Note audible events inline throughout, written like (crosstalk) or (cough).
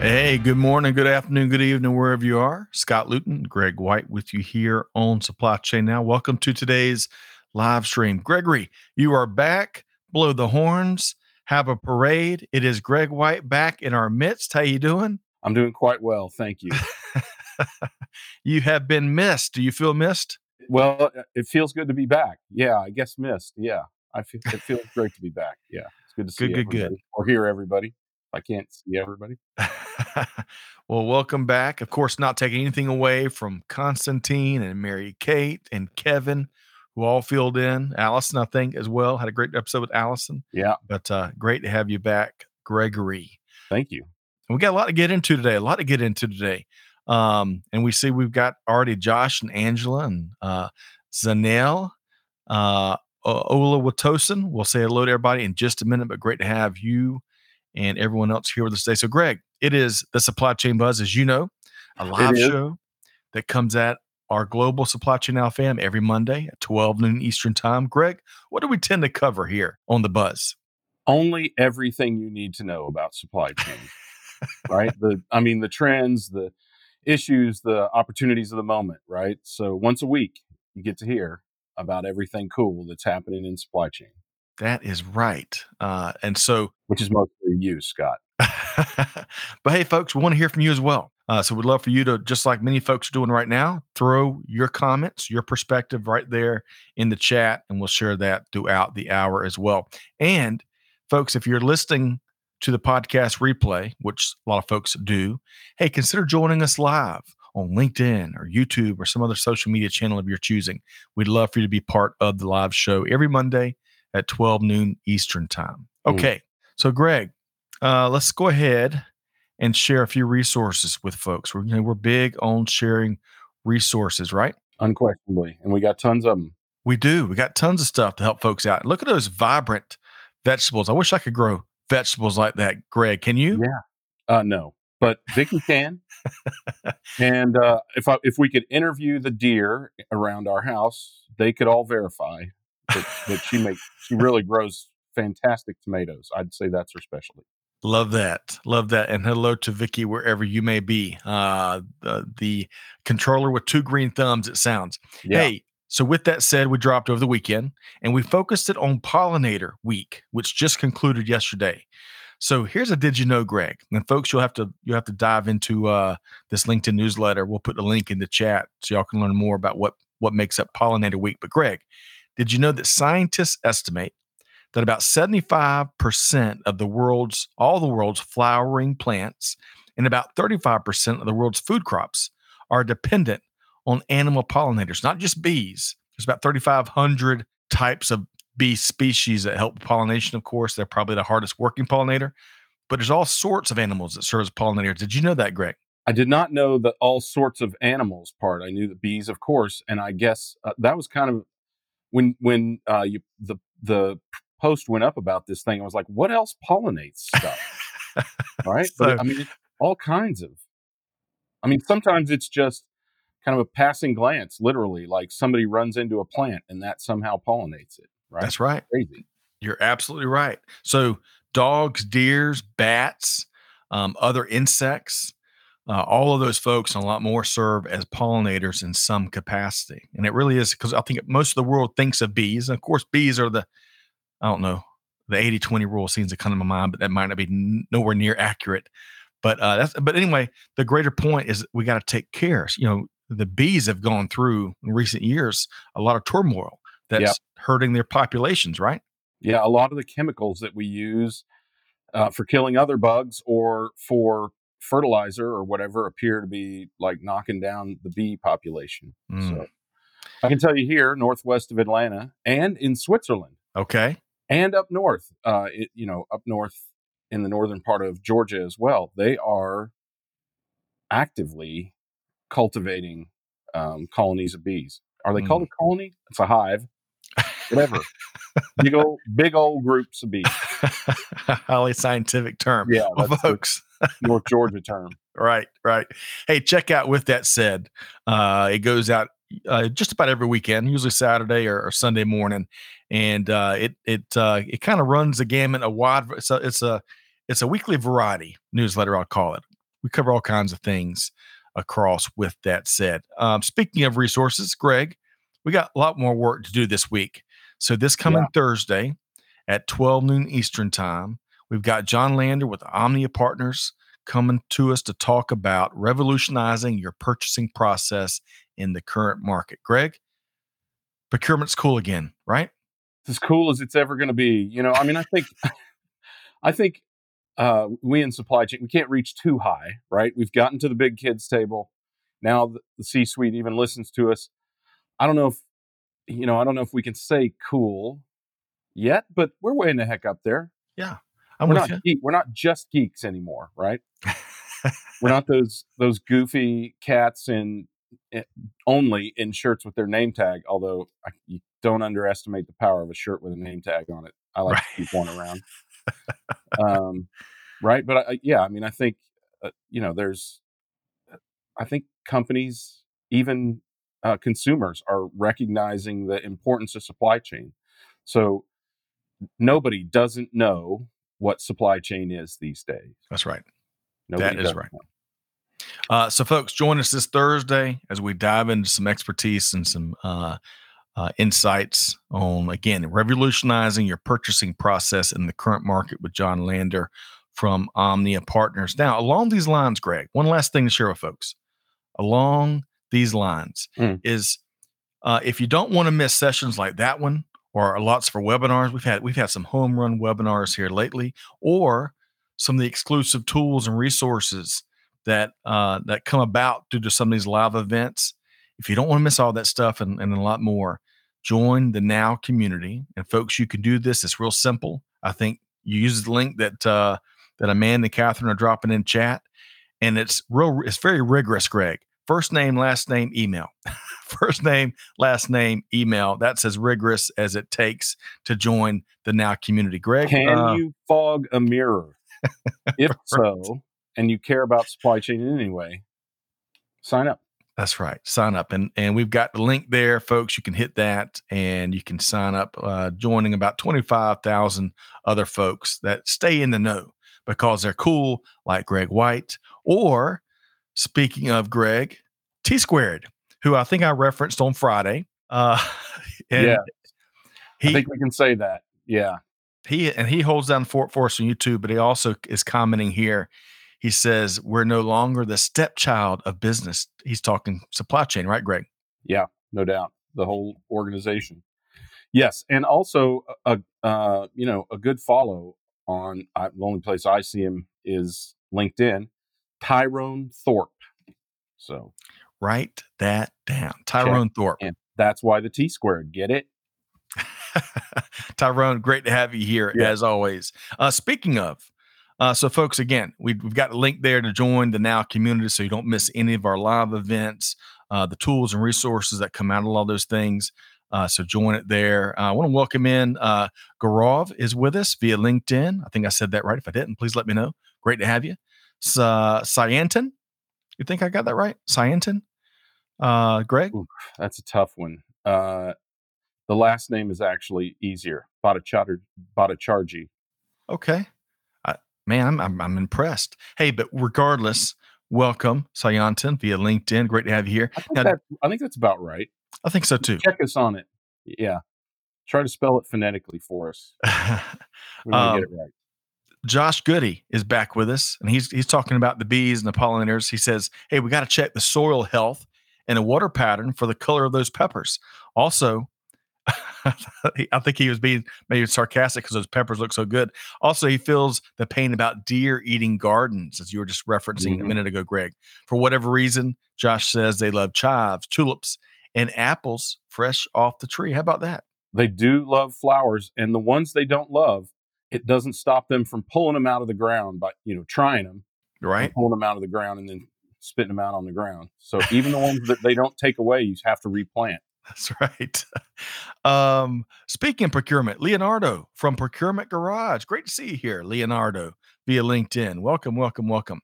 Hey, good morning, good afternoon, good evening, wherever you are. Scott Luton, Greg White with you here on Supply Chain Now. Welcome to today's live stream. Gregory, you are back. Blow the horns. Have a parade. It is Greg White back in our midst. How you doing? I'm doing quite well, thank you. (laughs) you have been missed. Do you feel missed? Well, it feels good to be back. Yeah, I guess missed. Yeah, I feel it feels (laughs) great to be back. Yeah, it's good to see you. good, good, everybody good. or hear everybody. I can't see everybody. (laughs) well, welcome back. Of course, not taking anything away from Constantine and Mary Kate and Kevin, who all filled in. Allison, I think, as well. Had a great episode with Allison. Yeah. But uh, great to have you back, Gregory. Thank you. And we got a lot to get into today. A lot to get into today. Um, and we see we've got already Josh and Angela and uh, Zanel, uh, Ola Watosin. We'll say hello to everybody in just a minute, but great to have you and everyone else here with us today. So, Greg, it is the Supply Chain Buzz, as you know, a live show that comes at our global Supply Chain Now fam every Monday at 12 noon Eastern Time. Greg, what do we tend to cover here on the Buzz? Only everything you need to know about supply chain, right? The, I mean, the trends, the issues, the opportunities of the moment, right? So once a week, you get to hear about everything cool that's happening in supply chain. That is right. Uh, and so, which is mostly you, Scott. (laughs) but hey, folks, we want to hear from you as well. Uh, so we'd love for you to, just like many folks are doing right now, throw your comments, your perspective right there in the chat, and we'll share that throughout the hour as well. And folks, if you're listening to the podcast replay, which a lot of folks do, hey, consider joining us live on LinkedIn or YouTube or some other social media channel of your choosing. We'd love for you to be part of the live show every Monday at 12 noon Eastern time. Okay. Mm. So, Greg, uh, let's go ahead and share a few resources with folks. We're, you know, we're big on sharing resources, right? Unquestionably. And we got tons of them. We do. We got tons of stuff to help folks out. Look at those vibrant vegetables. I wish I could grow vegetables like that, Greg. Can you? Yeah. Uh, no, but Vicky (laughs) can. and uh, if I, if we could interview the deer around our house, they could all verify that, that she makes. She really grows fantastic tomatoes. I'd say that's her specialty. Love that. Love that. And hello to Vicky wherever you may be. Uh, the, the controller with two green thumbs, it sounds. Yeah. Hey, so with that said, we dropped over the weekend and we focused it on pollinator week, which just concluded yesterday. So here's a did you know, Greg? And folks, you'll have to you'll have to dive into uh, this LinkedIn newsletter. We'll put the link in the chat so y'all can learn more about what what makes up pollinator week. But Greg, did you know that scientists estimate that about 75% of the world's all the world's flowering plants and about 35% of the world's food crops are dependent on animal pollinators, not just bees. There's about 3,500 types of bee species that help pollination, of course. They're probably the hardest working pollinator, but there's all sorts of animals that serve as pollinators. Did you know that, Greg? I did not know the all sorts of animals part. I knew the bees, of course, and I guess uh, that was kind of when when uh, you the the post went up about this thing, I was like, what else pollinates stuff? right? So, but I mean, all kinds of. I mean, sometimes it's just kind of a passing glance, literally, like somebody runs into a plant and that somehow pollinates it. Right? That's right. Crazy. You're absolutely right. So dogs, deers, bats, um, other insects, uh, all of those folks and a lot more serve as pollinators in some capacity. And it really is because I think most of the world thinks of bees. And of course, bees are the I don't know, the 80 20 rule seems to come to my mind, but that might not be n- nowhere near accurate. But uh, that's, but anyway, the greater point is we got to take care. You know, the bees have gone through in recent years a lot of turmoil that's yep. hurting their populations, right? Yeah, a lot of the chemicals that we use uh, for killing other bugs or for fertilizer or whatever appear to be like knocking down the bee population. Mm. So I can tell you here, northwest of Atlanta and in Switzerland. Okay and up north, uh, it, you know, up north in the northern part of Georgia as well, they are actively cultivating um, colonies of bees. Are they mm. called a colony? It's a hive. Whatever. big (laughs) old, big old groups of bees. Highly scientific term. Yeah, well, folks. North Georgia term. right, right. Hey, check out. With that said, uh, it goes out uh, just about every weekend, usually Saturday or, or Sunday morning, and uh, it it uh, it kind of runs the gamut. A wide. It's a it's a it's a weekly variety newsletter. I'll call it. We cover all kinds of things across. With that said, um, speaking of resources, Greg, we got a lot more work to do this week. So this coming yeah. Thursday at 12 noon Eastern time, we've got John Lander with Omnia Partners coming to us to talk about revolutionizing your purchasing process in the current market. Greg, procurement's cool again, right? It's as cool as it's ever going to be. You know, I mean, I think, (laughs) I think uh, we in supply chain we can't reach too high, right? We've gotten to the big kids table. Now the, the C-suite even listens to us. I don't know if you know. I don't know if we can say cool yet, but we're way in the heck up there. Yeah, I'm we're not geek, we're not just geeks anymore, right? we're not those those goofy cats in Eh, only in shirts with their name tag. Although I, you don't underestimate the power of a shirt with a name tag on it. I like right. to keep one around. (laughs) um, right, but I, yeah, I mean, I think uh, you know, there's, I think companies, even uh, consumers, are recognizing the importance of supply chain. So nobody doesn't know what supply chain is these days. That's right. Nobody that is right. Know. Uh, so, folks, join us this Thursday as we dive into some expertise and some uh, uh, insights on, again, revolutionizing your purchasing process in the current market with John Lander from Omnia Partners. Now, along these lines, Greg, one last thing to share with folks. Along these lines mm. is uh, if you don't want to miss sessions like that one or lots for webinars, we've had we've had some home run webinars here lately, or some of the exclusive tools and resources that uh, that come about due to some of these live events. If you don't want to miss all that stuff and, and a lot more, join the Now community. And folks, you can do this. It's real simple. I think you use the link that uh, that Amanda and Catherine are dropping in chat, and it's real. It's very rigorous, Greg. First name, last name, email. (laughs) First name, last name, email. That's as rigorous as it takes to join the Now community. Greg, can uh, you fog a mirror? (laughs) if so, and you care about supply chain in any way, sign up. That's right. Sign up. And and we've got the link there, folks. You can hit that and you can sign up, uh, joining about 25,000 other folks that stay in the know because they're cool, like Greg White. Or speaking of Greg, T Squared, who I think I referenced on Friday. Uh, (laughs) yeah. He, I think we can say that. Yeah. He and he holds down Fort Force on YouTube, but he also is commenting here he says we're no longer the stepchild of business. He's talking supply chain, right, Greg? Yeah, no doubt. The whole organization. Yes, and also a, uh, you know a good follow on the only place I see him is LinkedIn, Tyrone Thorpe. So write that down, Tyrone check. Thorpe. And that's why the T squared. Get it? (laughs) Tyrone, great to have you here yeah. as always. Uh, speaking of, uh, so, folks, again, we, have got a link there to join the Now community so you don't miss any of our live events, uh, the tools and resources that come out of all those things. Uh, so, join it there. Uh, I want to welcome in uh, Gaurav is with us via LinkedIn. I think I said that right. If I didn't, please let me know. Great to have you. Uh, Sayantan, you think I got that right? Sayantan? Uh, Greg? Ooh, that's a tough one. Uh, the last name is actually easier. Bhattacharjee. Okay man, I'm, I'm, I'm impressed. Hey, but regardless, welcome, Sayantan via LinkedIn. Great to have you here. I think, now, that, I think that's about right. I think so too. Check us on it. Yeah. Try to spell it phonetically for us. (laughs) we um, get it right. Josh Goody is back with us, and he's he's talking about the bees and the pollinators. He says, "Hey, we got to check the soil health and a water pattern for the color of those peppers. Also, (laughs) I think he was being maybe sarcastic because those peppers look so good. Also, he feels the pain about deer eating gardens, as you were just referencing mm-hmm. a minute ago, Greg. For whatever reason, Josh says they love chives, tulips, and apples fresh off the tree. How about that? They do love flowers, and the ones they don't love, it doesn't stop them from pulling them out of the ground by you know trying them, right? Pulling them out of the ground and then spitting them out on the ground. So even the ones that they don't take away, you have to replant. (laughs) That's right. (laughs) Um, speaking of procurement, Leonardo from Procurement Garage. Great to see you here, Leonardo, via LinkedIn. Welcome, welcome, welcome.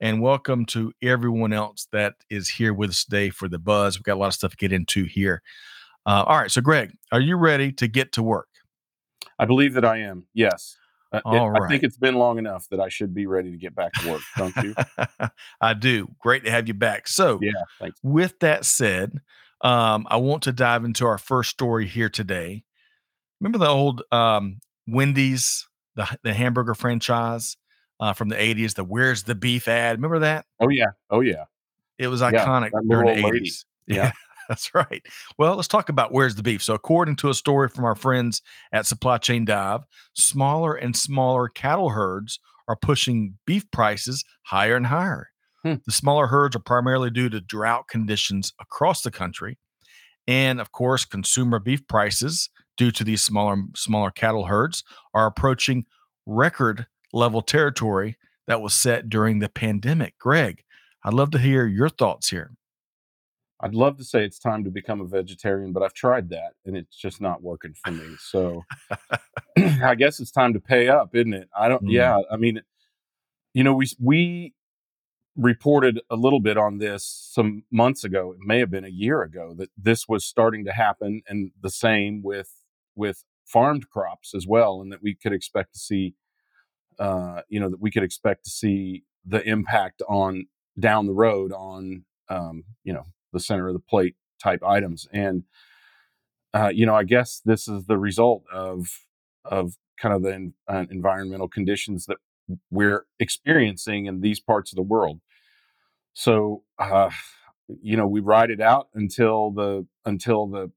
And welcome to everyone else that is here with us today for the buzz. We've got a lot of stuff to get into here. Uh, all right. So, Greg, are you ready to get to work? I believe that I am. Yes. Uh, it, All I think it's been long enough that I should be ready to get back to work. Don't you? (laughs) I do. Great to have you back. So, Yeah, thanks. with that said, um, I want to dive into our first story here today. Remember the old um, Wendy's, the, the hamburger franchise uh, from the 80s, the Where's the Beef ad? Remember that? Oh yeah. Oh yeah. It was iconic that during the old lady. 80s. (laughs) Yeah. (laughs) that's right. Well, let's talk about where's the beef. So, according to a story from our friends at Supply Chain Dive, smaller and smaller cattle herds are pushing beef prices higher and higher. Hmm. The smaller herds are primarily due to drought conditions across the country. And of course, consumer beef prices due to these smaller smaller cattle herds are approaching record level territory that was set during the pandemic. Greg, I'd love to hear your thoughts here. I'd love to say it's time to become a vegetarian, but I've tried that and it's just not working for me. So (laughs) (clears throat) I guess it's time to pay up, isn't it? I don't. Mm. Yeah. I mean, you know, we we reported a little bit on this some months ago. It may have been a year ago that this was starting to happen, and the same with with farmed crops as well, and that we could expect to see, uh, you know, that we could expect to see the impact on down the road on, um, you know, the center of the plate type items, and uh, you know, I guess this is the result of of kind of the uh, environmental conditions that we're experiencing in these parts of the world. So, uh, you know, we ride it out until the until the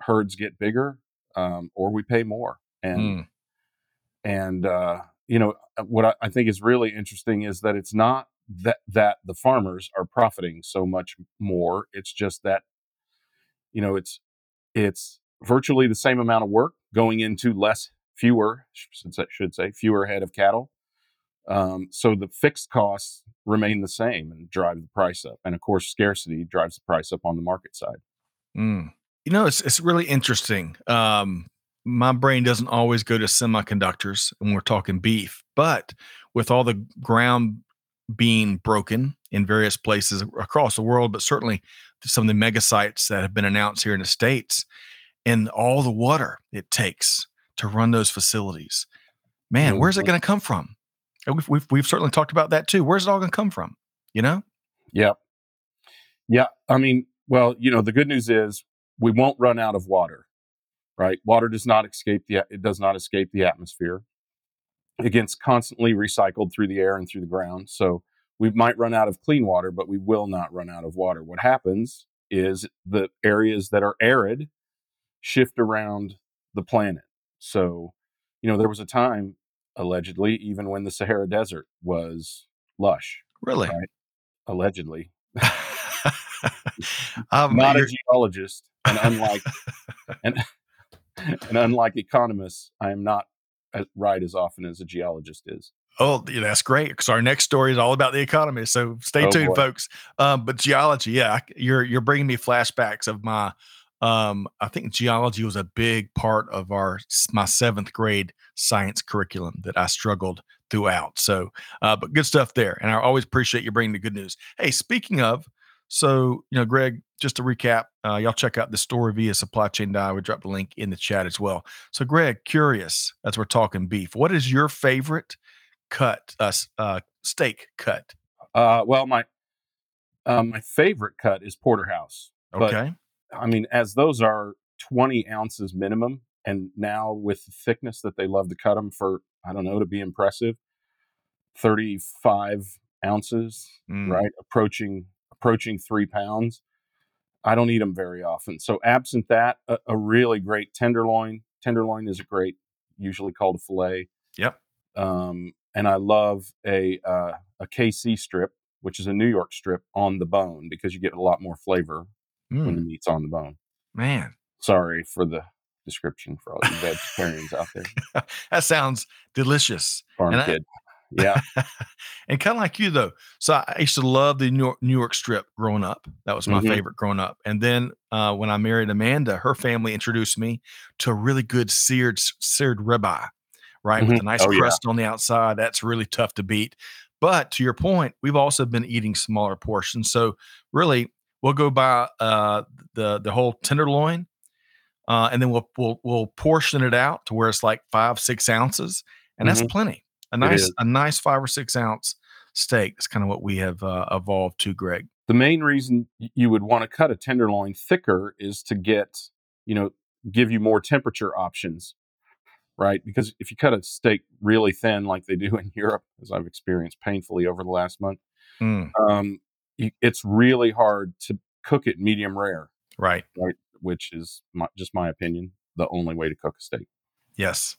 herds get bigger, um, or we pay more. And Mm. and uh, you know, what I, I think is really interesting is that it's not that that the farmers are profiting so much more. It's just that you know, it's it's virtually the same amount of work going into less fewer since I should say fewer head of cattle um, so the fixed costs remain the same and drive the price up and of course scarcity drives the price up on the market side Mm. You know, it's it's really interesting. Um, my brain doesn't always go to semiconductors when we're talking beef, but with all the ground being broken in various places across the world, but certainly some of the mega sites that have been announced here in the states, and all the water it takes to run those facilities, man, where's it going to come from? We've, we've we've certainly talked about that too. Where's it all going to come from? You know? yeah yeah i mean well you know the good news is we won't run out of water right water does not escape the it does not escape the atmosphere it gets constantly recycled through the air and through the ground so we might run out of clean water but we will not run out of water what happens is the areas that are arid shift around the planet so you know there was a time allegedly even when the sahara desert was lush Really? Right. allegedly (laughs) um, not a geologist and unlike (laughs) and, (laughs) and unlike economists i am not right as often as a geologist is Oh, that's great. Because our next story is all about the economy. So stay Oh, tuned, boy. folks. Um, but geology, yeah, you're you're bringing me flashbacks of my. Um, I think geology was a big part of our my seventh grade science curriculum that I struggled throughout. So, uh, but good stuff there, and I always appreciate you bringing the good news. Hey, speaking of, so you know, Greg, just to recap, uh, y'all check out the story via Supply Chain Dive. We dropped the link in the chat as well. So, Greg, curious as we're talking beef, what is your favorite cut, uh, uh, steak cut? uh, well my um, my favorite cut is porterhouse But- Okay. i mean as those are 20 ounces minimum and now with the thickness that they love to cut them for i don't know to be impressive 35 ounces Mm. right approaching approaching three pounds i don't eat them very often. So absent that a, a really great tenderloin tenderloin is a great usually called a fillet Yep. um, and i love a uh, a kc strip which is a new york strip on the bone because you get a lot more flavor when Mm, the meat's on the bone. Man, sorry for the description for all you vegetarians out there. (laughs) That sounds delicious. farm And kid Yeah. (laughs) and kind of like you though. So I used to love the New York, New York strip growing up. That was my Mhm. favorite growing up. And then uh, when I married Amanda, her family introduced me to a really good seared seared ribeye, right, with Mhm. a nice Oh, yeah. crust on the outside. That's really tough to beat. But to your point, we've also been eating smaller portions. So really, we'll go by uh, the the whole tenderloin, uh, and then we'll we'll we'll portion it out to where it's like five six ounces, and that's Mhm. plenty. A nice a nice five or six ounce steak is kind of what we have uh, evolved to, Greg. the main reason you would want to cut a tenderloin thicker is to get, you know, give you more temperature options, right? Because if you cut a steak really thin, like they do in (laughs) Europe, as I've experienced painfully over the last month, Mm, um, it's really hard to cook it medium rare, right. which is my, just my opinion, the only way to cook a steak. Yes.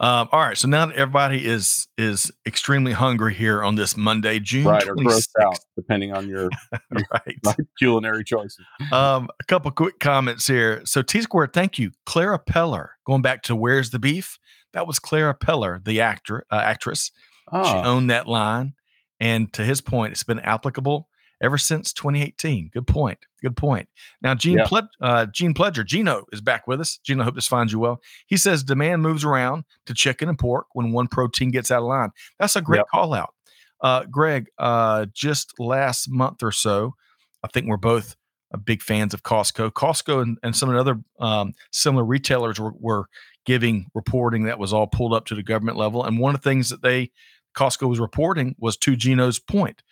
Um, all right. So now that everybody is is extremely hungry here on this Monday, June Right, or grossed out, depending on your (laughs) Right. (laughs) culinary choices. Um, a couple quick comments here. So T Square, thank you, Clara Peller. Going back to Where's the Beef? That was Clara Peller, the actor, uh, actress. She Oh, owned that line, and to his point, it's been applicable ever since 2018. Good point. Good point. Now, Gene Yeah. Uh, Gene Pledger, Gino is back with us. Gino, hope this finds you well. He says demand moves around to chicken and pork when one protein gets out of line. That's a great Yep. call out. Uh, Greg, uh, just last month or so, I think we're both uh, big fans of Costco. Costco and, and some of the other um, similar retailers were, were giving reporting that was all pulled up to the government level. And one of the things that they Costco was reporting was to Gino's point.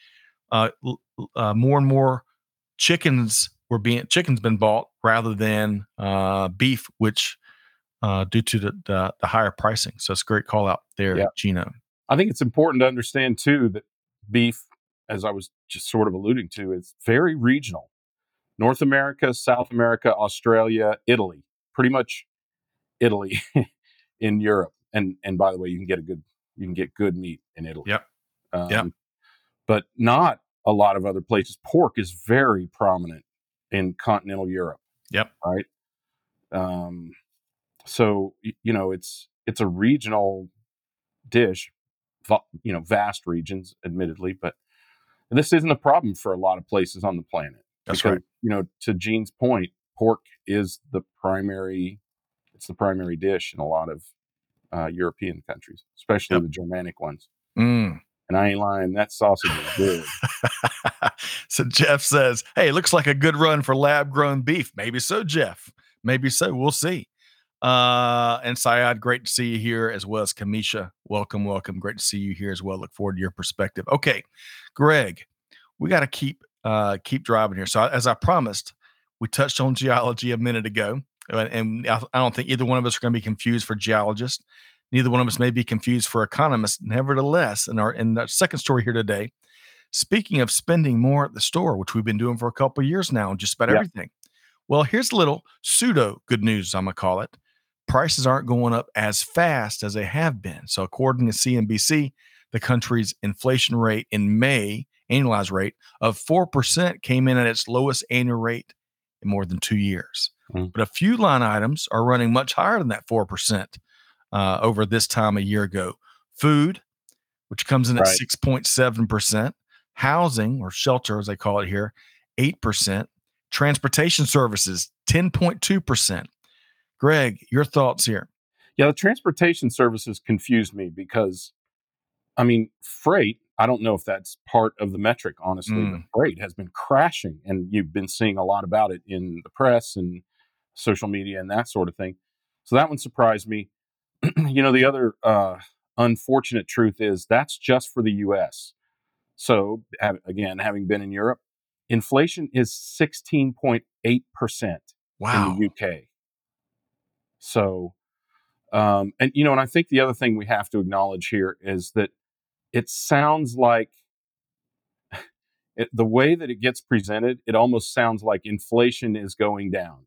Uh, uh, more and more chickens were being chickens been bought rather than uh, beef, which uh, due to the, the the higher pricing. So it's a great call out there, Yeah. Gino. I think it's important to understand too that beef, as I was just sort of alluding to, is very regional. North America, South America, Australia, Italy, pretty much Italy (laughs) in Europe. And and by the way, you can get a good you can get good meat in Italy. Yep. Um, Yep. But not a lot of other places. Pork is very prominent in continental Europe. Yep. Right. Um, so you know it's it's a regional dish, you know, vast regions, admittedly, but this isn't a problem for a lot of places on the planet. That's because, right. You know, to Gene's point, pork is the primary. It's the primary dish in a lot of uh, European countries, especially Yep. the Germanic ones. Mm. And I ain't lying, that sausage is good. (laughs) so Jeff says, "Hey, looks like a good run for lab-grown beef. Maybe so, Jeff. Maybe so. We'll see." Uh, and Syed, great to see you here as well as Kamisha. Welcome, welcome. Great to see you here as well. Look forward to your perspective. Okay, Greg, we got to keep uh keep driving here. So as I promised, we touched on geology a minute ago, and- and I I don't think either one of us are going to be confused for geologists. Neither one of us may be confused for economists. Nevertheless, in our in our second story here today, speaking of spending more at the store, which we've been doing for a couple of years now, just about Yeah. everything. Well, here's a little pseudo good news, I'm gonna call it. Prices aren't going up as fast as they have been. So, according to CNBC, the country's inflation rate in May, annualized rate of 4%, came in at its lowest annual rate in more than two years. Mm. But a few line items are running much higher than that 4% uh, over this time a year ago. Food, which comes in at 6.7%, housing or shelter, as they call it here, 8%, transportation services, 10.2%. Greg, your thoughts here? Yeah, the transportation services confused me because, I mean, freight, I don't know if that's part of the metric, honestly, but Mm. freight has been crashing. And you've been seeing a lot about it in the press and social media and that sort of thing. So that one surprised me. (clears throat) you know, the other uh, unfortunate truth is that's just for the US. So, again, having been in Europe, inflation is 16.8% Wow. in the UK. So, um, and you know, and I think the other thing we have to acknowledge here is that it sounds like (laughs) it, the way that it gets presented, it almost sounds like inflation is going down.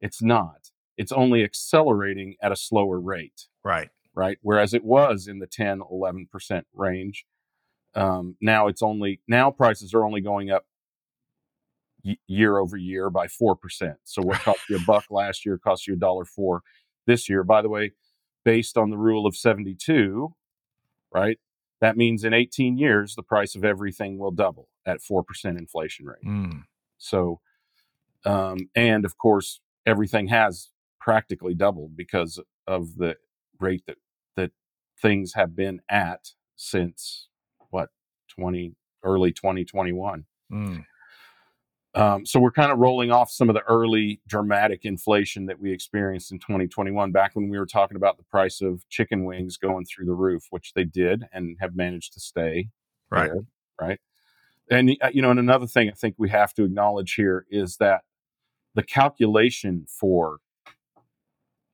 It's not. It's only accelerating at a slower rate, Right. right? Whereas it was in the 10, 11% range. Um, now it's only, now prices are only going up y- year over year by 4%. So what cost you a buck (laughs) last year cost you a dollar four this year. By the way, based on the rule of 72, right? that means in 18 years, the price of everything will double at 4% inflation rate. Mm. So, um, and of course, everything has practically doubled because of the rate that, that things have been at since what, 20, early 2021. Mm. Um, so we're kind of rolling off some of the early dramatic inflation that we experienced in 2021, back when we were talking about the price of chicken wings going through the roof, which they did and have managed to stay Right. there, right. And uh, you know, and another thing I think we have to acknowledge here is that the calculation for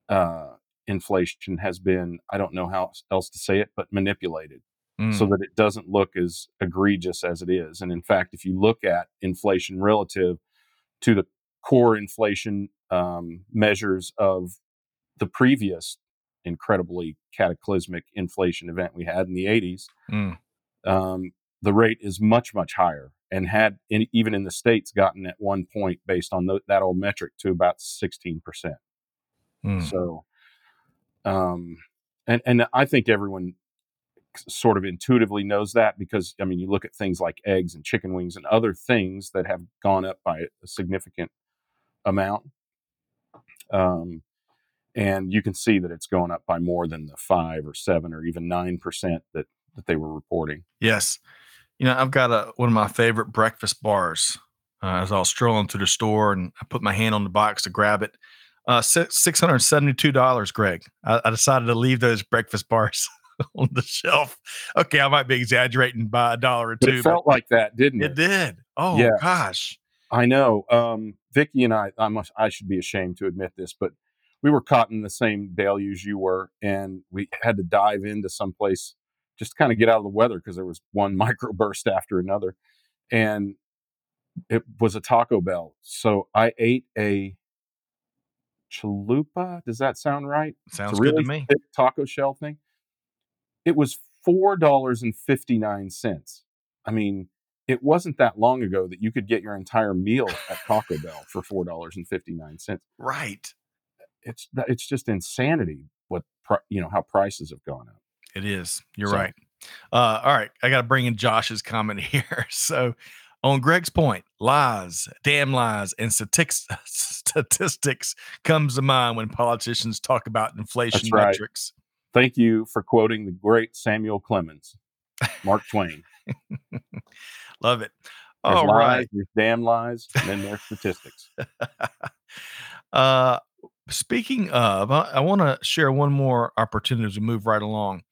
uh, inflation has been I don't know how else to say it, but manipulated Mm. so that it doesn't look as egregious as it is. And in fact, if you look at inflation relative to the core inflation um, measures of the previous incredibly cataclysmic inflation event we had in the 80s, Mm. um, the rate is much, much higher and had, in, even in the States, gotten at one point based on that old metric to about 16%. Mm. So, um, and, and I think everyone sort of intuitively knows that because I mean, you look at things like eggs and chicken wings and other things that have gone up by a significant amount. Um, and you can see that it's going up by more than the five or seven or even nine percent that that they were reporting. Yes. You know, I've got a one of my favorite breakfast bars. Uh, as I was strolling through the store and I put my hand on the box to grab it, uh, six hundred seventy-two dollars. Greg, I, I decided to leave those breakfast bars (laughs) on the shelf. Okay, I might be exaggerating by a dollar or But two. it felt like that, didn't it it? did. Oh Yeah. gosh. I know. Um, Vicky and I, I must, I should be ashamed to admit this, but we were caught in the same deluge you were, and we had to dive into some place just to kind of get out of the weather because there was one (laughs) microburst after another, and it was a Taco Bell. So I ate a chalupa. Does that sound right? Sounds a good to me. taco shell thing. It was four dollars and fifty nine cents. I mean, it wasn't that long ago that you could get your entire meal at Taco Bell for four dollars and fifty nine cents. Right. It's it's just insanity what you know how prices have gone up. It is. You're So- right. Uh, all right. I got to bring in Josh's comment (laughs) here. So, on Greg's point, lies, damn lies, and (laughs) statistics, statistics comes to mind when politicians talk about inflation right. metrics. Thank you for quoting the great Samuel Clemens, Mark Twain. (laughs) Love it. There's All lies, right. there's damn lies, and then there's statistics. (laughs) Uh, speaking of, I, I want to share one more opportunity to move right along.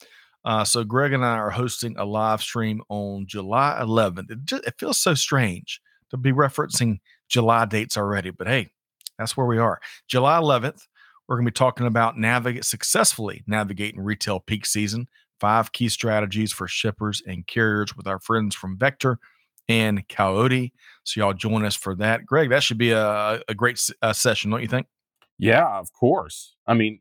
Uh, so Greg and I are hosting a live stream on July 11th. It, just, it feels so strange to be referencing July dates already, but hey, that's where we are. July 11th, we're going to be talking about navigate successfully navigating retail peak season. Five key strategies for shippers and carriers with our friends from Vector and Coyote. So y'all join us for that. Greg, that should be a, a great uh, session, don't you think? Yeah, of course. I mean,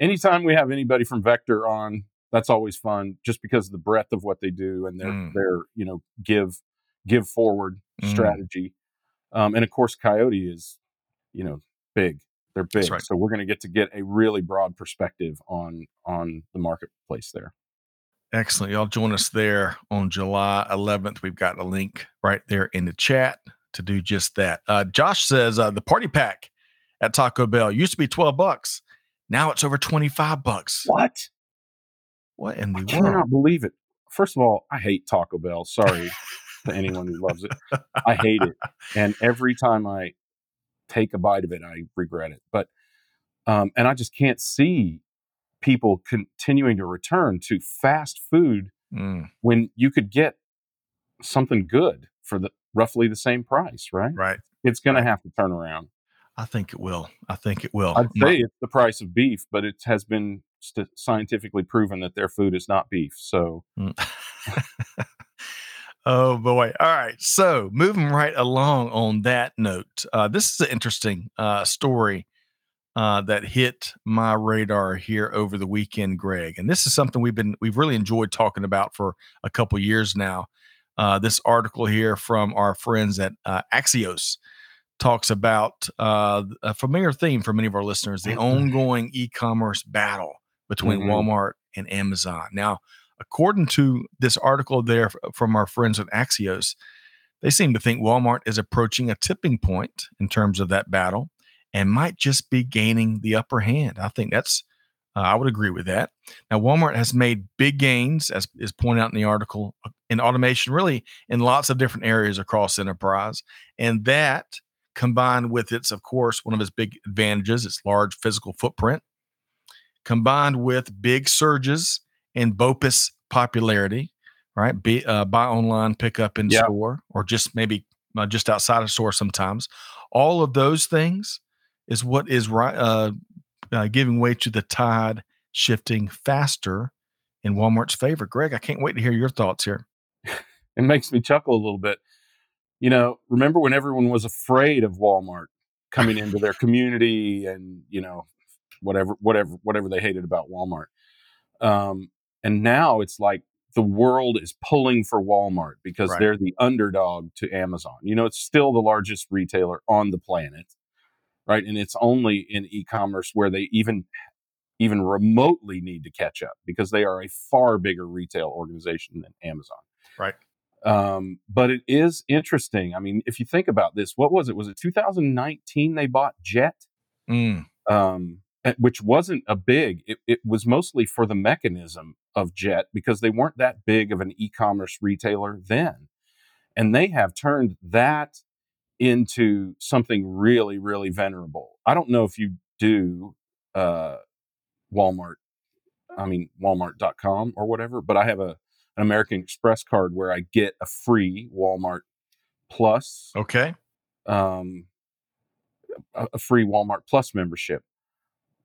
anytime we have anybody from Vector on, that's always fun, just because of the breadth of what they do and their Mm. their you know give give forward Mm. strategy. Um, and of course, Coyote is you know big. They're big, right. so we're going to get to get a really broad perspective on on the marketplace there. Excellent. Y'all join us there on July 11th. We've got a link right there in the chat to do just that. Uh, Josh says uh, the party pack at Taco Bell used to be 12 bucks. Now it's over 25 bucks. What? What in I the world? cannot believe it. First of all, I hate Taco Bell. Sorry to anyone who loves it. I hate it. And every time I take a bite of it, I regret it. But, um, and I just can't see people continuing to return to fast food Mm, when you could get something good for the roughly the same price, right? right. It's going Right. to have to turn around. I think it will. I think it will. I'd say it's the price of beef, but it has been st- scientifically proven that their food is not beef. So, Mm. (laughs) oh boy. All right. So moving right along on that note, uh, this is an interesting uh, story uh, that hit my radar here over the weekend, Greg. And this is something we've been we've really enjoyed talking about for a couple years now. Uh, this article here from our friends at uh, Axios talks about uh, a familiar theme for many of our listeners: the Mhm. ongoing e-commerce battle between Mhm. Walmart and Amazon. Now, according to this article there from our friends at Axios, they seem to think Walmart is approaching a tipping point in terms of that battle and might just be gaining the upper hand. I think that's, uh, I would agree with that. Now, Walmart has made big gains, as is pointed out in the article, in automation, really in lots of different areas across enterprise. And that combined with its, of course, one of its big advantages, its large physical footprint, combined with big surges in BOPIS popularity, right? Be, uh, buy online, pick up in store, or just maybe uh, just outside of store sometimes. All of those things is what is right, uh, uh, giving way to the tide shifting faster in Walmart's favor. Greg, I can't wait to hear your thoughts here. (laughs) it makes me chuckle a little bit. You know, remember when everyone was afraid of Walmart coming into their community and, you know, whatever, whatever, whatever they hated about Walmart. Um, and now it's like the world is pulling for Walmart because right. they're the underdog to Amazon. You know, it's still the largest retailer on the planet, right? And it's only in e-commerce where they even even remotely need to catch up because they are a far bigger retail organization than Amazon. Right. Um, but it is interesting. I mean, if you think about this, what was it? Was it 2019 they bought Jet? Mm. Um, Eh, which wasn't a big it, it, was mostly for the mechanism of jet because they weren't that big of an e-commerce retailer then and they have turned that into something really really venerable i don't know if you do uh, walmart i mean walmart.com or whatever but i have a an american express card where i get a free walmart plus okay um a, a free walmart plus membership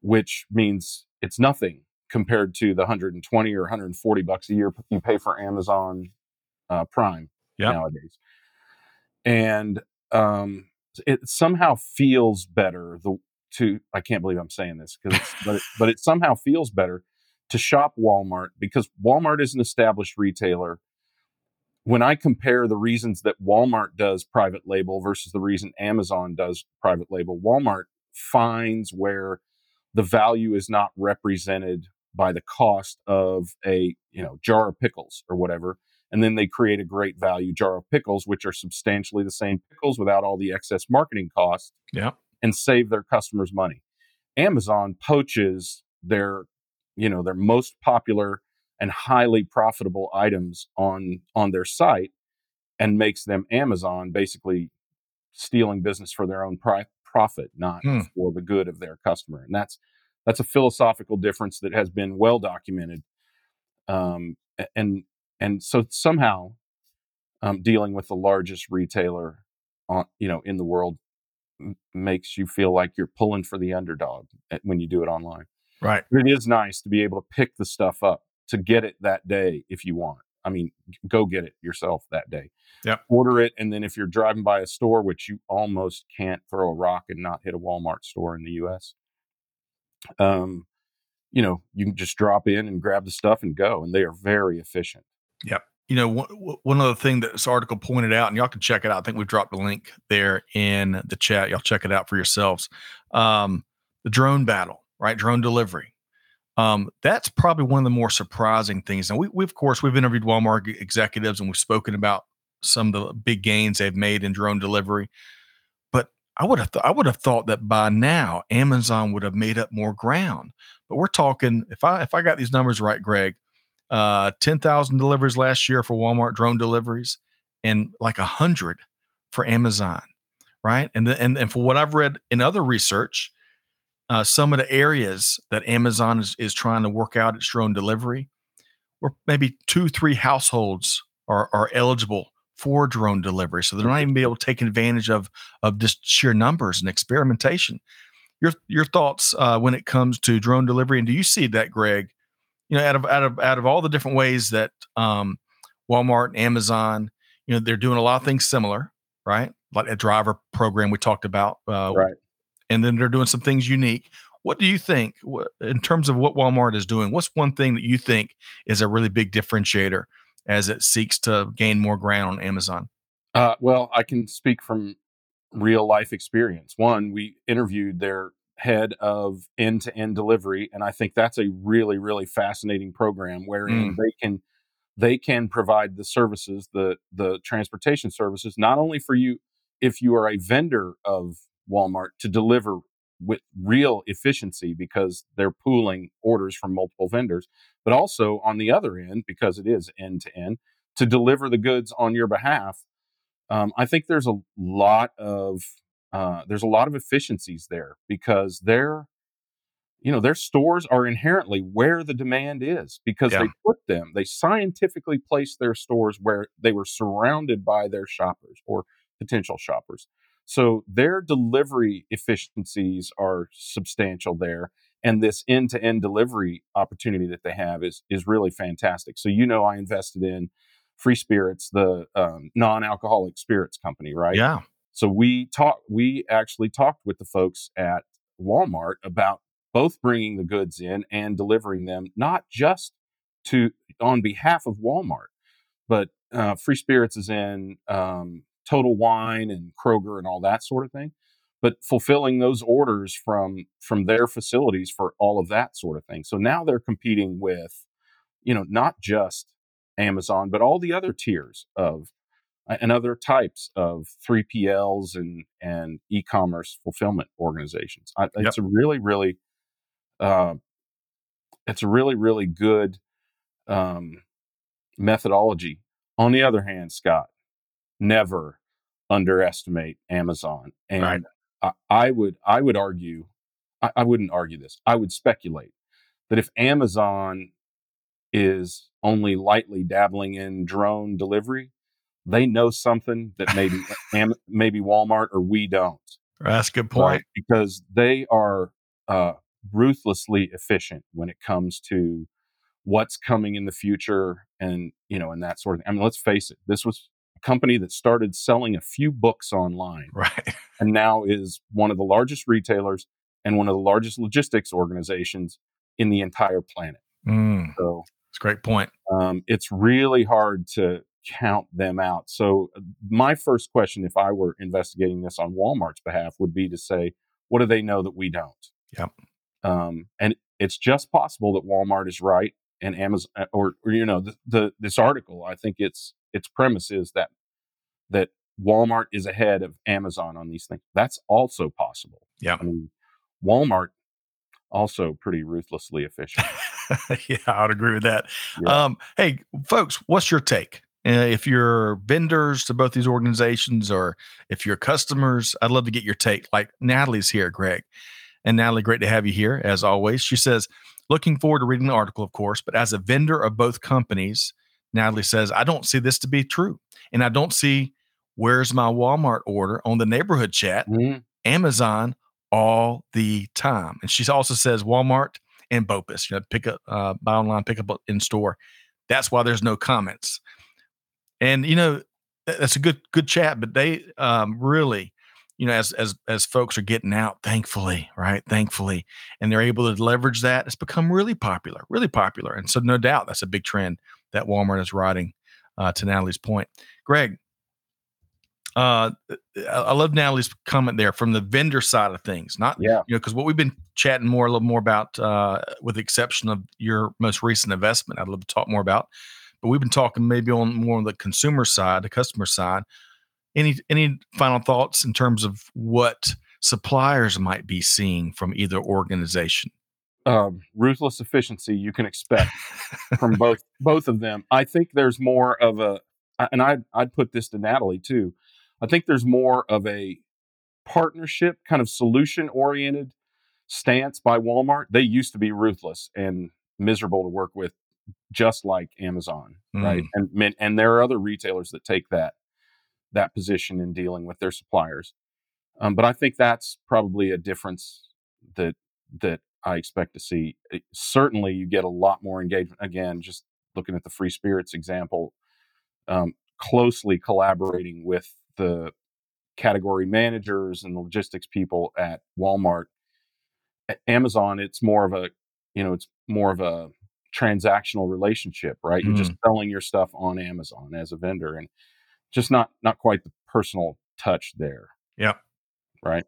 which means it's nothing compared to the 120 or 140 bucks a year you pay for Amazon uh, Prime yep. nowadays. And um, it somehow feels better the to I can't believe I'm saying this because but it, but it somehow feels better to shop Walmart because Walmart is an established retailer. When I compare the reasons that Walmart does private label versus the reason Amazon does private label, Walmart finds where the value is not represented by the cost of a you know jar of pickles or whatever and then they create a great value jar of pickles which are substantially the same pickles without all the excess marketing costs yeah and save their customers money amazon poaches their you know their most popular and highly profitable items on on their site and makes them amazon basically stealing business for their own pri- profit, not hmm. for the good of their customer. And that's that's a philosophical difference that has been well documented. Um, and and so somehow um, dealing with the largest retailer on you know in the world m- makes you feel like you're pulling for the underdog eh, when you do it online. Right. But it is nice to be able to pick the stuff up to get it that day if you want. I mean, go get it yourself that day. Yeah. Order it. And then if you're driving by a store, which you almost can't throw a rock and not hit a Walmart store in the US, um, you know, you can just drop in and grab the stuff and go. And they are very efficient. Yep. You know, one, one other thing that this article pointed out, and y'all can check it out. I think we've dropped a link there in the chat. Y'all check it out for yourselves. Um, the drone battle, right? Drone delivery. Um, that's probably one of the more surprising things. And we, we, of course, we've interviewed Walmart executives and we've spoken about some of the big gains they've made in drone delivery. But I would have th- I would have thought that by now Amazon would have made up more ground. But we're talking if I if I got these numbers right, Greg, uh, ten thousand deliveries last year for Walmart drone deliveries, and like a hundred for Amazon, right? And the, and and for what I've read in other research, uh, some of the areas that Amazon is, is trying to work out its drone delivery, where maybe two three households are are eligible for drone delivery. So they're not even be able to take advantage of of just sheer numbers and experimentation. Your your thoughts uh, when it comes to drone delivery, and do you see that, Greg? You know, out of out of out of all the different ways that um, Walmart and Amazon, you know, they're doing a lot of things similar, right? Like a driver program we talked about, uh, right? And then they're doing some things unique. What do you think in terms of what Walmart is doing? What's one thing that you think is a really big differentiator as it seeks to gain more ground on Amazon? Uh, well, I can speak from real life experience. One, we interviewed their head of end to end delivery, and I think that's a really really fascinating program wherein Mm. they can they can provide the services the the transportation services not only for you if you are a vendor of Walmart to deliver with real efficiency because they're pooling orders from multiple vendors, but also on the other end because it is end to end to deliver the goods on your behalf. Um, I think there's a lot of uh, there's a lot of efficiencies there because they're you know their stores are inherently where the demand is because Yeah. they put them they scientifically place their stores where they were surrounded by their shoppers or potential shoppers so their delivery efficiencies are substantial there and this end-to-end delivery opportunity that they have is is really fantastic so you know i invested in free spirits the um, non-alcoholic spirits company right Yeah. so we talked. We actually talked with the folks at Walmart about both bringing the goods in and delivering them, not just to on behalf of Walmart, but uh, Free Spirits is in um, Total Wine and Kroger and all that sort of thing. But fulfilling those orders from from their facilities for all of that sort of thing. So now they're competing with, you know, not just Amazon, but all the other tiers of and other types of 3PLs and and e-commerce fulfillment organizations. I, It's a really really uh, it's a really really good um, methodology. On the other hand, Scott, never underestimate Amazon, and Right. I, I would I would argue I, I wouldn't argue this. I would speculate that if Amazon is only lightly dabbling in drone delivery, they know something that maybe (laughs) Am- maybe Walmart or we don't. That's a good point. Because they are uh, ruthlessly efficient when it comes to what's coming in the future and you know and that sort of thing. I mean, let's face it. This was company that started selling a few books online Right. (laughs) and now is one of the largest retailers and one of the largest logistics organizations in the entire planet. Mm, So it's a great point. um, it's really hard to count them out. So, uh, my first question, if I were investigating this on Walmart's behalf, would be to say, what do they know that we don't? Yep. Um, and it's just possible that Walmart is right and Amazon, uh, or, or you know, the, the this article. I think its its premise is that that Walmart is ahead of Amazon on these things. That's also possible. Yeah. I mean, Walmart also pretty ruthlessly efficient. (laughs) yeah, I would agree with that. Yeah. Um, hey, folks, what's your take? Uh, if you're vendors to both these organizations or if you're customers, I'd love to get your take. Like Natalie's here, Greg. And Natalie, great to have you here as always. She says, looking forward to reading the article, of course, but as a vendor of both companies, Natalie says, I don't see this to be true. And I don't see where's my Walmart order on the neighborhood chat, Mhm. Amazon all the time. And she also says Walmart and BOPIS, you know, pick up, uh, buy online, pick up in store. That's why there's no comments. And you know, that's a good good chat. But they um, really, you know, as as as folks are getting out, thankfully, right? Thankfully, and they're able to leverage that. It's become really popular, really popular. And so, no doubt, that's a big trend that Walmart is riding. Uh, to Natalie's point, Greg. Uh, I love Natalie's comment there from the vendor side of things, not Yeah. you know, because what we've been chatting more, a little more about, uh, with the exception of your most recent investment, I'd love to talk more about. But we've been talking maybe on more on the consumer side, the customer side. Any any final thoughts in terms of what suppliers might be seeing from either organization? Um, ruthless efficiency you can expect from both (laughs) both of them. I think there's more of a, and I'd I'd put this to Natalie too. I think there's more of a partnership, kind of solution oriented stance by Walmart. They used to be ruthless and miserable to work with, just like Amazon, right? And and there are other retailers that take that that position in dealing with their suppliers. Um, but I think that's probably a difference that that I expect to see. It- certainly, you get a lot more engagement. Again, just looking at the free spirits example, um, closely collaborating with the category managers and the logistics people at Walmart. At Amazon, it's more of a, you know, it's more of a transactional relationship, right? You're just selling your stuff on Amazon as a vendor, and just not not quite the personal touch there. Yep. Right.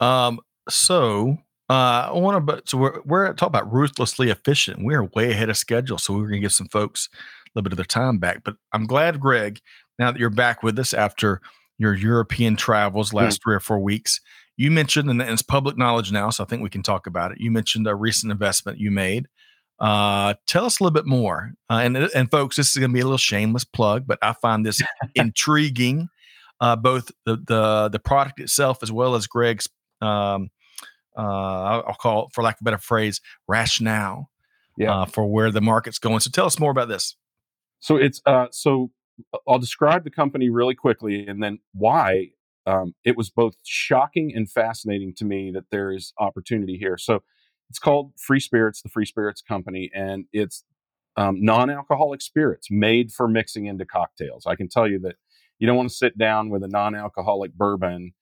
Um, so Uh, I want to, but so we're we're talking about ruthlessly efficient. We're way ahead of schedule, so we're going to give some folks a little bit of their time back. But I'm glad, Greg, now that you're back with us after your European travels last mm. three or four weeks. You mentioned, and it's public knowledge now, so I think we can talk about it. You mentioned a recent investment you made. Uh, tell us a little bit more. Uh, and and folks, this is going to be a little shameless plug, but I find this (laughs) intriguing. Uh, both the the the product itself as well as Greg's um, uh, I'll call it, for lack of a better phrase, rationale yeah. uh, for where the market's going. So tell us more about this. So it's uh, so I'll describe the company really quickly and then why um, it was both shocking and fascinating to me that there is opportunity here. So it's called Free Spirits, the Free Spirits Company, and it's um, non-alcoholic spirits made for mixing into cocktails. I can tell you that you don't want to sit down with a non-alcoholic bourbon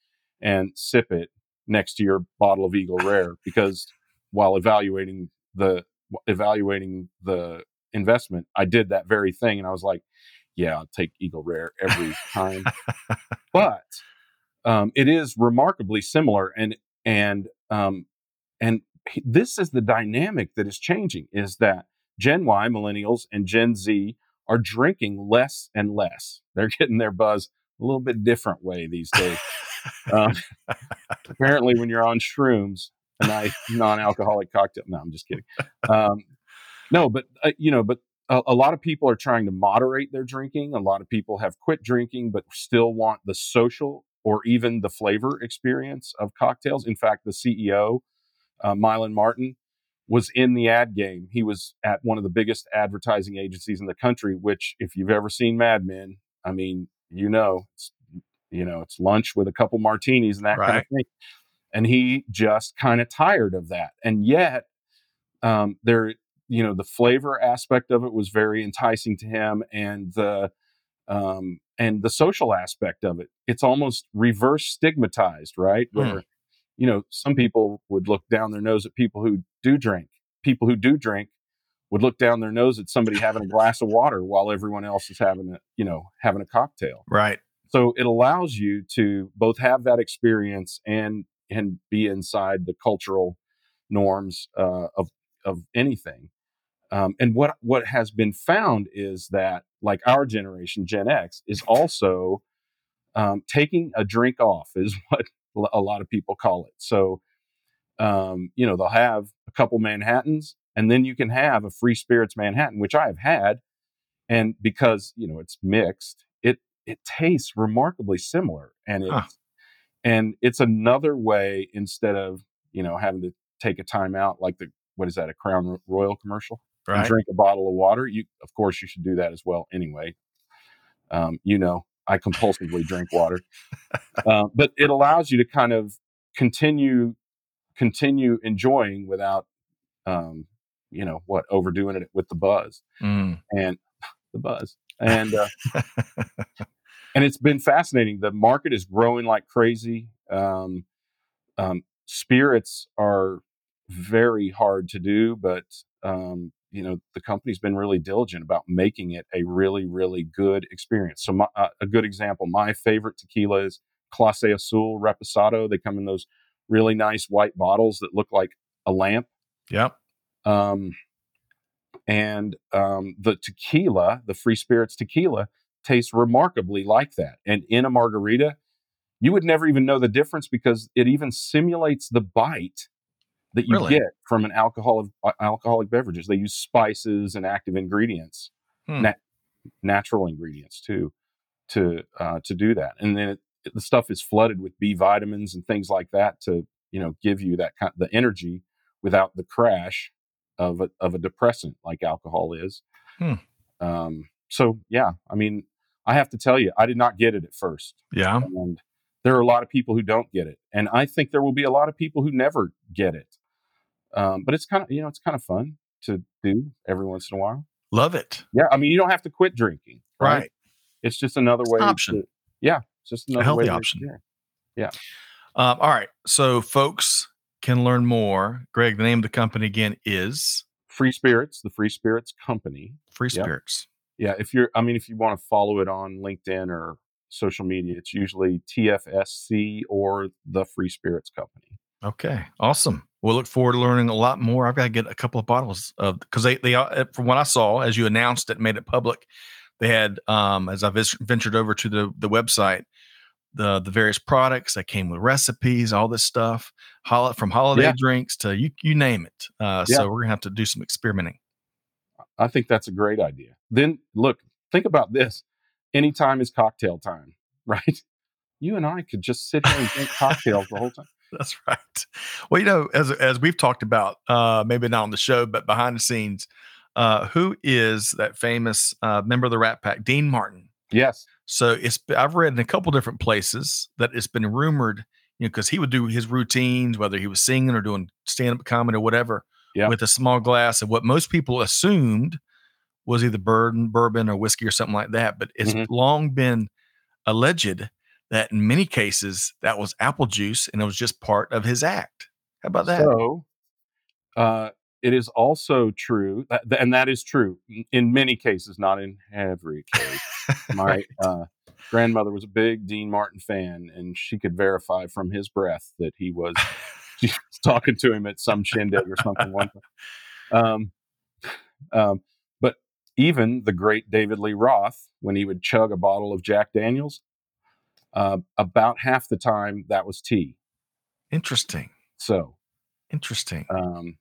and sip it next to your bottle of Eagle Rare because while evaluating the evaluating the investment, I did that very thing, and I was like, "Yeah, I'll take Eagle Rare every time." (laughs) but um, it is remarkably similar, and and um, and this is the dynamic that is changing: is that Gen Y, millennials, and Gen Z are drinking less and less. They're getting their buzz a little bit different way these days. Um, apparently, when you're on shrooms, a nice non-alcoholic cocktail. No, I'm just kidding. Um, no, but uh, you know, but a, a, lot of people are trying to moderate their drinking. A lot of people have quit drinking, but still want the social or even the flavor experience of cocktails. In fact, the CEO, uh, Milan Martin, was in the ad game. He was at one of the biggest advertising agencies in the country. Which, if you've ever seen Mad Men, I mean, you know, it's you know, it's lunch with a couple martinis and that right. kind of thing. And he just kind of tired of that. And yet, um, there, you know, the flavor aspect of it was very enticing to him, and the um, and the social aspect of it. It's almost reverse stigmatized, right? Hmm. Where mm. you know some people would look down their nose at people who do drink. People who do drink would look down their nose at somebody having a glass of water while everyone else is having a you know having a cocktail. Right. So it allows you to both have that experience and and be inside the cultural norms uh, of of anything. Um, and what what has been found is that like our generation, Gen X, is also um, taking a drink off, is (laughs) what a lot of people call it. So, um, you know, they'll have a couple Manhattans, and then you can have a free spirits Manhattan, which I have had, and because you know it's mixed, it tastes remarkably similar and it's huh. and it's another way instead of you know having to take a time out like the what is that a crown royal commercial right. and drink a bottle of water you of course you should do that as well anyway um, you know i compulsively drink water uh, but it allows you to kind of continue continue enjoying without um, you know what overdoing it with the buzz mm. and (sighs) the buzz and uh, (laughs) and it's been fascinating. The market is growing like crazy. Um, um, spirits are very hard to do, but um, you know the company's been really diligent about making it a really, really good experience. So, my, uh, a good example, my favorite tequila is Clase Azul Reposado. They come in those really nice white bottles that look like a lamp. Yep. Um, and um, the tequila, the Free Spirits tequila, tastes remarkably like that. And in a margarita, you would never even know the difference because it even simulates the bite that you really? get from an alcoholic uh, alcoholic beverages. They use spices and active ingredients, hmm. nat- natural ingredients too, to uh, to do that. And then it, the stuff is flooded with B vitamins and things like that to you know give you that kind the energy without the crash of a, of a depressant like alcohol is. Hmm. Um, so yeah, I mean, I have to tell you, I did not get it at first. Yeah. And there are a lot of people who don't get it. And I think there will be a lot of people who never get it. Um, but it's kind of, you know, it's kind of fun to do every once in a while. Love it. Yeah. I mean, you don't have to quit drinking. Right. right. It's just another it's way. option. To, yeah. It's just another a healthy option. Yeah. Um, all right. So folks can learn more. Greg, the name of the company again is Free Spirits, the Free Spirits Company. Free Spirits. Yep yeah, if you're, I mean, if you want to follow it on LinkedIn or social media, it's usually TFSC or the Free Spirits Company. Okay, awesome. We'll look forward to learning a lot more. I've got to get a couple of bottles of because they they uh, from what I saw as you announced it, made it public. They had um, as I vis- ventured over to the the website, the the various products that came with recipes, all this stuff, hol- from holiday Yeah. drinks to you you name it. Uh, Yeah. So we're gonna have to do some experimenting. I think that's a great idea. Then look, think about this. Anytime is cocktail time, (laughs) right? You and I could just sit here and drink cocktails the whole time. (laughs) That's right. Well, you know, as as we've talked about, uh, maybe not on the show, but behind the scenes, uh, who is that famous uh, member of the Rat Pack, Dean Martin? Yes. So it's I've read in a couple different places that it's been rumored, you know, because he would do his routines, whether he was singing or doing stand up comedy or whatever, Yeah. with a small glass of what most people assumed was either bourbon, bourbon or whiskey or something like that. But it's Mhm. long been alleged that in many cases that was apple juice and it was just part of his act. How about that? So, uh, it is also true, that, and that is true in- many cases, not in every case. (laughs) My uh, grandmother was a big Dean Martin fan, and she could verify from his breath that he was, she was (laughs) talking to him at some shindig or something one time. Um, um, but even the great David Lee Roth, when he would chug a bottle of Jack Daniels, uh, about half the time that was tea. Interesting. So, Interesting. um,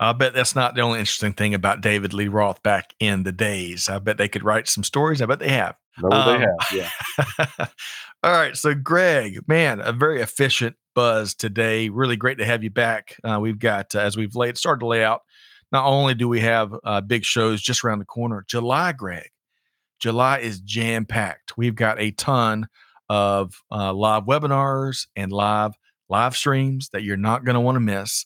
I bet that's not the only interesting thing about David Lee Roth back in the days. I bet they could write some stories. I bet they have. no, they Um, have, yeah. (laughs) All right. So, Greg, man, a very efficient buzz today. Really great to have you back. Uh, we've got, uh, as we've laid, started to lay out, not only do we have uh, big shows just around the corner, July, Greg, July is jam packed. We've got a ton of uh, live webinars and live live streams that you're not going to want to miss.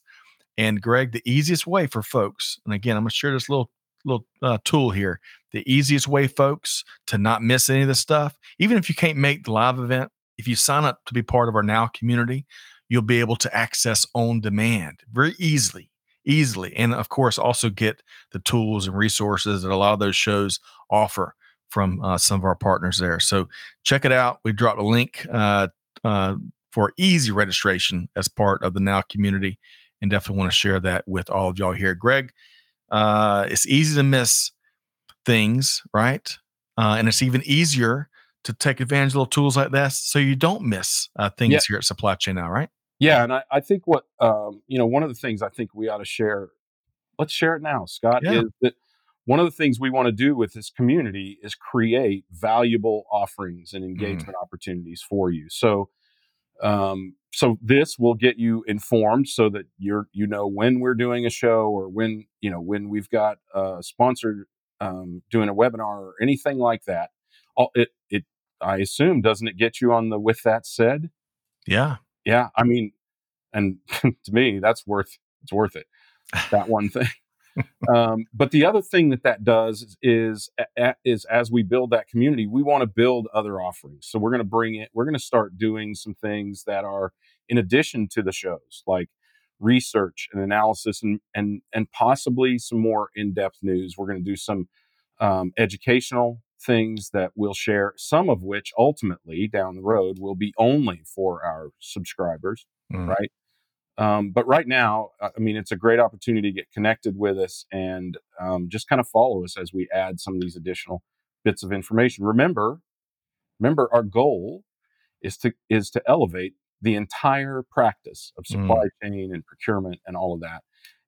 And Greg, the easiest way for folks, and again, I'm going to share this little little uh, tool here. The easiest way, folks, to not miss any of this stuff, even if you can't make the live event, if you sign up to be part of our Now community, you'll be able to access on demand very easily, easily, and of course, also get the tools and resources that a lot of those shows offer from uh, some of our partners there. So check it out. We dropped a link uh, uh, for easy registration as part of the Now community, and definitely want to share that with all of y'all here. Greg, uh, it's easy to miss things, right? Uh, and it's even easier to take advantage of little tools like this so you don't miss uh, things Yeah. here at Supply Chain Now, right? Yeah, and I, I think what um, you know, one of the things I think we ought to share, let's share it now, Scott, Yeah. is that one of the things we want to do with this community is create valuable offerings Mm. and engagement opportunities for you. So um, so this will get you informed so that you're you know when we're doing a show or when you know when we've got a sponsored um, doing a webinar or anything like that. All, it it I assume doesn't it get you on the with that said? Yeah. Yeah, I mean, and (laughs) to me, that's worth it's worth it. That one (laughs) thing. Um, but the other thing that that does is is, is as we build that community, we want to build other offerings. So we're going to bring it. We're going to start doing some things that are in addition to the shows, like research and analysis, and and and possibly some more in depth news. We're going to do some um, educational things that we'll share. Some of which ultimately down the road will be only for our subscribers Mm. right? Um, but right now, I I mean, it's a great opportunity to get connected with us and um, just kind of follow us as we add some of these additional bits of information. Remember, remember, our goal is to is to elevate the entire practice of Mm. supply chain and procurement and all of that.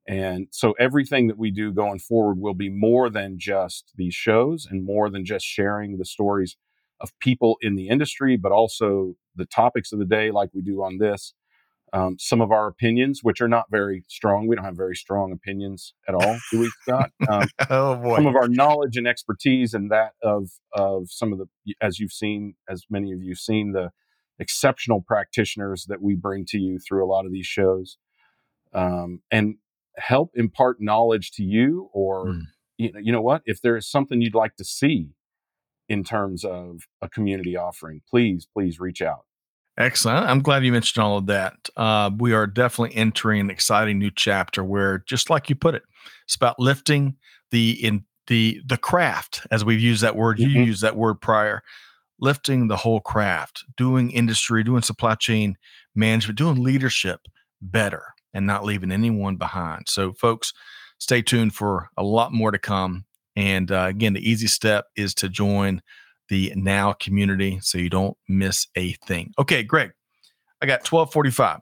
And so everything that we do going forward will be more than just these shows and more than just sharing the stories of people in the industry, but also the topics of the day, like we do on this um, some of our opinions, which are not very strong. We don't have very strong opinions at all, do we, Scott? (laughs) Um, Oh boy. some of our knowledge and expertise, and that of of some of the, as you've seen, as many of you've seen, the exceptional practitioners that we bring to you through a lot of these shows, um, and help impart knowledge to you, or Mm. you know, you know what? If there is something you'd like to see in terms of a community offering, please, please reach out. Excellent. I'm glad you mentioned all of that. Uh, we are definitely entering an exciting new chapter where, just like you put it, it's about lifting the in the the craft, as we've used that word. You Mhm. used that word prior. Lifting the whole craft, doing industry, doing supply chain management, doing leadership better. and not leaving anyone behind. So, folks, stay tuned for a lot more to come. And uh, again, the easy step is to join the Now community so you don't miss a thing. Okay, Greg, I got 1245.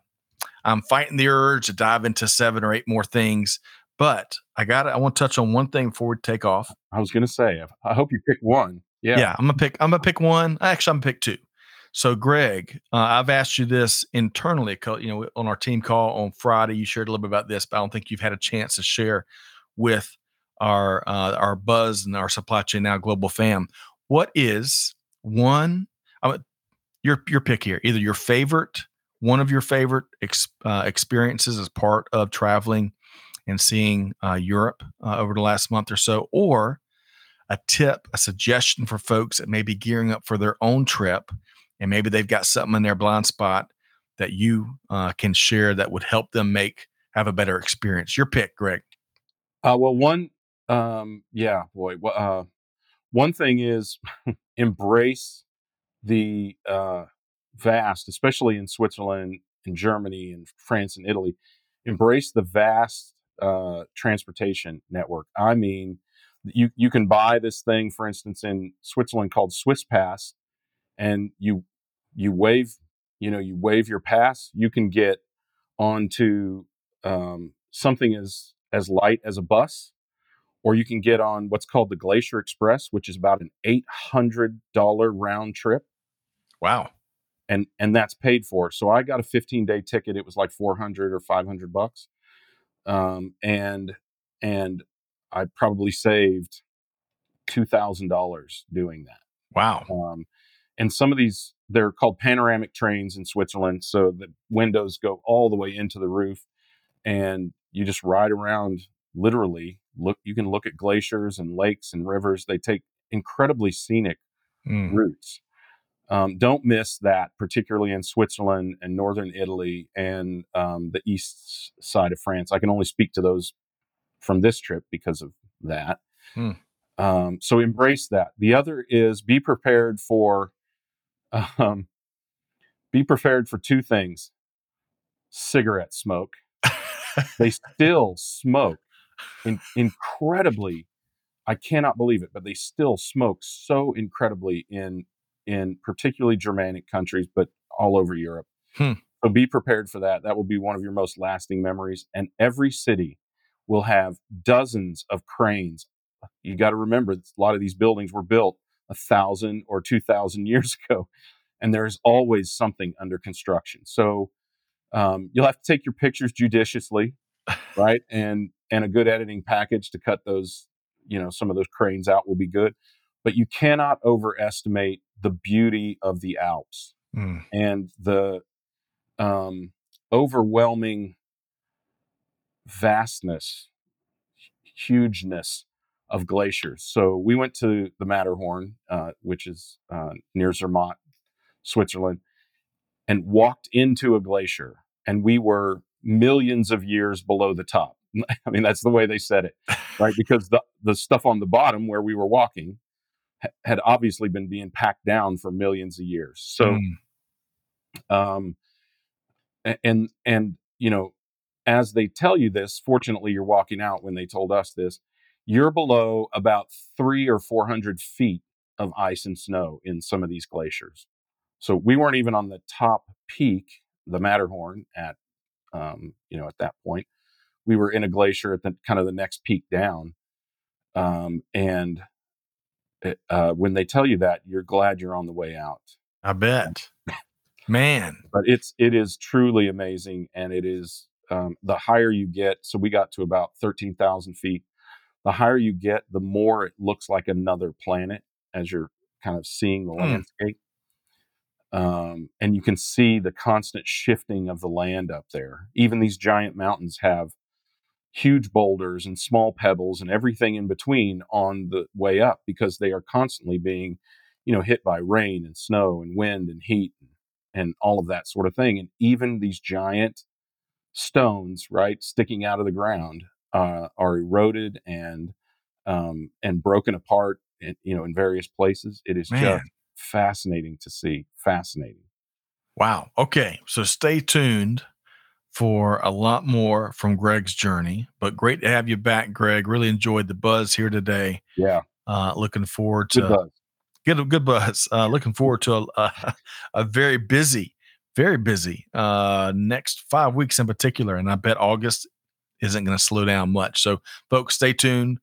I'm fighting the urge to dive into seven or eight more things, but I got it. I want to touch on one thing before we take off. I was going to say, I hope you pick one. Yeah. Yeah. I'm going to pick, I'm going to pick one. Actually, I'm going to pick two. So, Greg, uh, I've asked you this internally, you know, on our team call on Friday. You shared a little bit about this, but I don't think you've had a chance to share with our uh, our buzz and our supply chain now global fam. What is one? Your your pick here. Either your favorite, one of your favorite ex, uh, experiences as part of traveling and seeing uh, Europe uh, over the last month or so, or a tip, a suggestion for folks that may be gearing up for their own trip, and maybe they've got something in their blind spot that you uh, can share that would help them make have a better experience. Your pick, Greg. Uh, well, one, um, yeah, boy. Uh, one thing is (laughs) embrace the uh, vast, especially in Switzerland, in Germany, and France and Italy. Embrace the vast uh, transportation network. I mean, you you can buy this thing, for instance, in Switzerland called Swiss Pass, and you you wave you know you wave your pass. You can get onto um, something as as light as a bus, or you can get on what's called the Glacier Express, which is about an eight hundred dollar round trip. Wow. And and that's paid for. So I got a 15 day ticket. It was like 400 or 500 bucks. Um, and and I probably saved two thousand dollars doing that. Wow. Um, and some of these they're called panoramic trains in Switzerland, so the windows go all the way into the roof, and you just ride around literally look you can look at glaciers and lakes and rivers they take incredibly scenic mm. routes. Um, don't miss that particularly in switzerland and northern italy and um, the east side of france. I can only speak to those from this trip because of that. Mm. um, so embrace that. The other is be prepared for um, be prepared for two things. Cigarette smoke. (laughs) They still smoke in, incredibly i cannot believe it but they still smoke so incredibly in in particularly germanic countries but all over europe. Hmm. so be prepared for that. That will be one of your most lasting memories and every city will have dozens of cranes. You got to remember a lot of these buildings were built a thousand or two thousand (laughs) years ago and there's always something under construction. So um, you'll have to take your pictures judiciously (laughs) right? And and a good editing package to cut those you know some of those cranes out will be good but you cannot overestimate the beauty of the alps mm. and the um, overwhelming vastness hugeness of glaciers so we went to the matterhorn uh, which is uh, near zermatt switzerland and walked into a glacier and we were millions of years below the top. (laughs) I mean, that's the way they said it, right? Because the, the stuff on the bottom where we were walking ha- had obviously been being packed down for millions of years. So, mm. um, and, and, you know, as they tell you this, fortunately, you're walking out when they told us this, you're below about three or 400 feet of ice and snow in some of these glaciers. So we weren't even on the top peak, the Matterhorn, at um, you know, at that point, we were in a glacier at the kind of the next peak down. Um, and it, uh, when they tell you that, you're glad you're on the way out. I bet, man. But it's it is truly amazing, and it is um, the higher you get. So we got to about thirteen thousand feet. The higher you get, the more it looks like another planet as you're kind of seeing the mm. landscape. Um, and you can see the constant shifting of the land up there. Even these giant mountains have huge boulders and small pebbles and everything in between on the way up because they are constantly being, you know, hit by rain and snow and wind and heat and, and all of that sort of thing. And even these giant stones, right, sticking out of the ground, uh, are eroded and um, and broken apart, in, you know, in various places. It is Man. just fascinating to see. Fascinating. Wow. Okay. So stay tuned for a lot more from Greg's journey. But great to have you back, Greg. Really enjoyed the buzz here today. Yeah. Uh, looking forward to Good get a good buzz. Uh, looking forward to a, a, (laughs) a very busy, very busy uh, next five weeks in particular, and I bet August isn't going to slow down much. So, folks, stay tuned.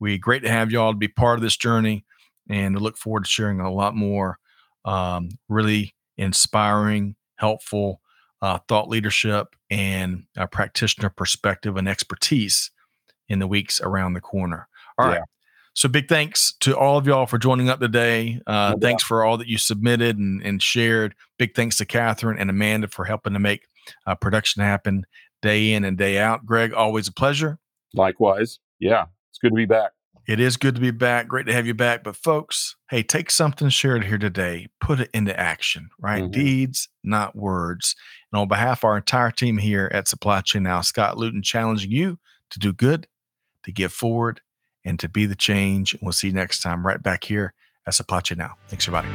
We great to have y'all to be part of this journey, and look forward to sharing a lot more um, really inspiring, helpful uh, thought leadership and a practitioner perspective and expertise in the weeks around the corner. All right. Yeah. So big thanks to all of y'all for joining up today. Uh, No thanks for all that you submitted and, and shared. Big thanks to Catherine and Amanda for helping to make uh, production happen day in and day out. Greg, always a pleasure. Likewise. Yeah. It's good to be back. It is good to be back. Great to have you back. But folks, hey, take something shared here today, put it into action, right? Mhm. Deeds, not words. And on behalf of our entire team here at Supply Chain Now, Scott Luton challenging you to do good, to give forward, and to be the change. And we'll see you next time right back here at Supply Chain Now. Thanks, everybody.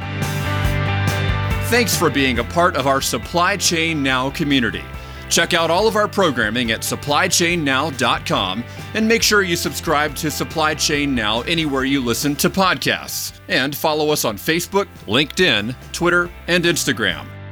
Thanks for being a part of our Supply Chain Now community. Check out all of our programming at supplychainnow.com and make sure you subscribe to Supply Chain Now anywhere you listen to podcasts. And follow us on Facebook, LinkedIn, Twitter, and Instagram.